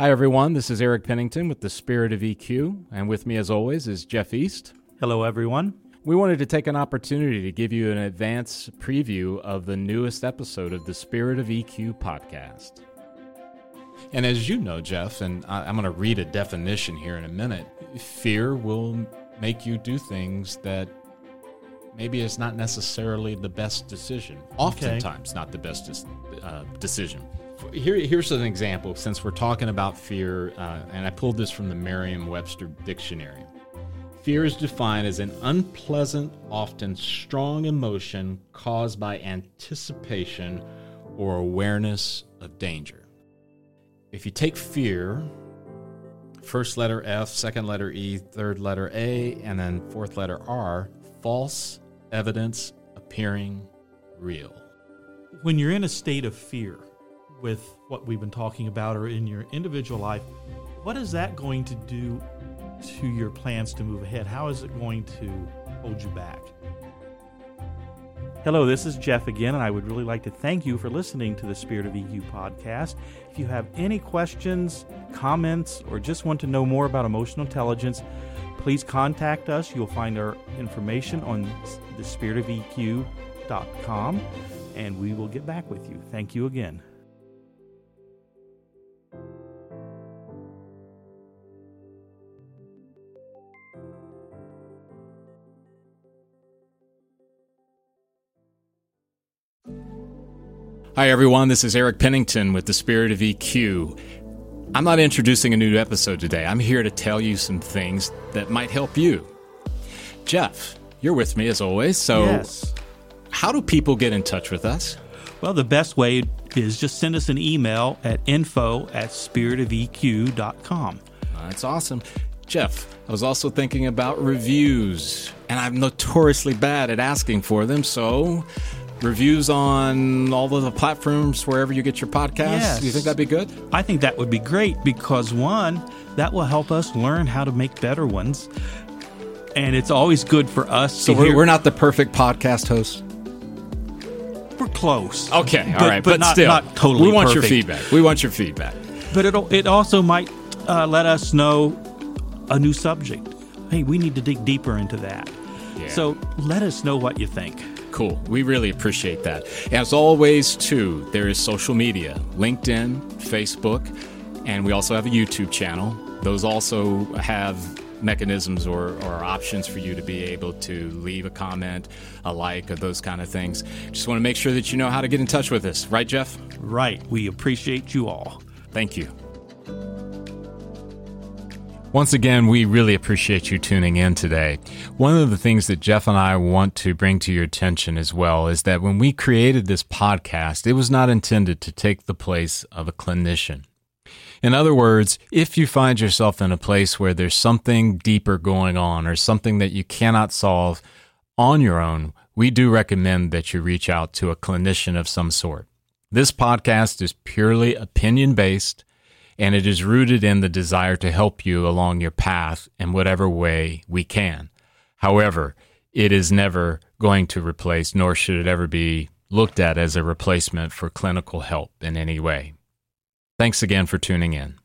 Hi, everyone. This is Eric Pennington with the Spirit of EQ, and with me, as always, is Jeff East. Hello, everyone. We wanted to take an opportunity to give you an advance preview of the newest episode of the Spirit of EQ podcast. And as you know, Jeff, and I, am going to read a definition here in a minute, fear will make you do things that maybe it's not necessarily the best decision. Oftentimes, okay. not the best uh, decision. Here, here's an example since we're talking about fear, uh, and I pulled this from the Merriam Webster Dictionary. Fear is defined as an unpleasant, often strong emotion caused by anticipation or awareness of danger if you take fear, first letter F, second letter E, third letter A, and then fourth letter R, false evidence appearing real. When you're in a state of fear with what we've been talking about or in your individual life, what is that going to do to your plans to move ahead? How is it going to hold you back? Hello, this is Jeff again, and I would really like to thank you for listening to the Spirit of EQ podcast. If you have any questions, comments, or just want to know more about emotional intelligence, please contact us. You'll find our information on the spiritofeq.com, and we will get back with you. Thank you again. Hi, everyone. This is Eric Pennington with the Spirit of EQ. I'm not introducing a new episode today. I'm here to tell you some things that might help you. Jeff, you're with me as always. So, yes. how do people get in touch with us? Well, the best way is just send us an email at info at spiritofeq.com. That's awesome. Jeff, I was also thinking about reviews, and I'm notoriously bad at asking for them. So, reviews on all of the platforms wherever you get your podcasts? Yes. You think that'd be good? I think that would be great because one, that will help us learn how to make better ones. And it's always good for us. So we're, we're, not the perfect podcast hosts. We're close. Okay, all but, right, but, but, not, still, not totally. We want perfect. your feedback. We want your feedback. But it it also might uh, let us know a new subject. Hey, we need to dig deeper into that. Yeah. So let us know what you think. Cool. We really appreciate that. As always, too, there is social media LinkedIn, Facebook, and we also have a YouTube channel. Those also have mechanisms or, or options for you to be able to leave a comment, a like, or those kind of things. Just want to make sure that you know how to get in touch with us. Right, Jeff? Right. We appreciate you all. Thank you. Once again, we really appreciate you tuning in today. One of the things that Jeff and I want to bring to your attention as well is that when we created this podcast, it was not intended to take the place of a clinician. In other words, if you find yourself in a place where there's something deeper going on or something that you cannot solve on your own, we do recommend that you reach out to a clinician of some sort. This podcast is purely opinion based and it is rooted in the desire to help you along your path in whatever way we can. However, it is never going to replace, nor should it ever be looked at as a replacement for clinical help in any way. Thanks again for tuning in.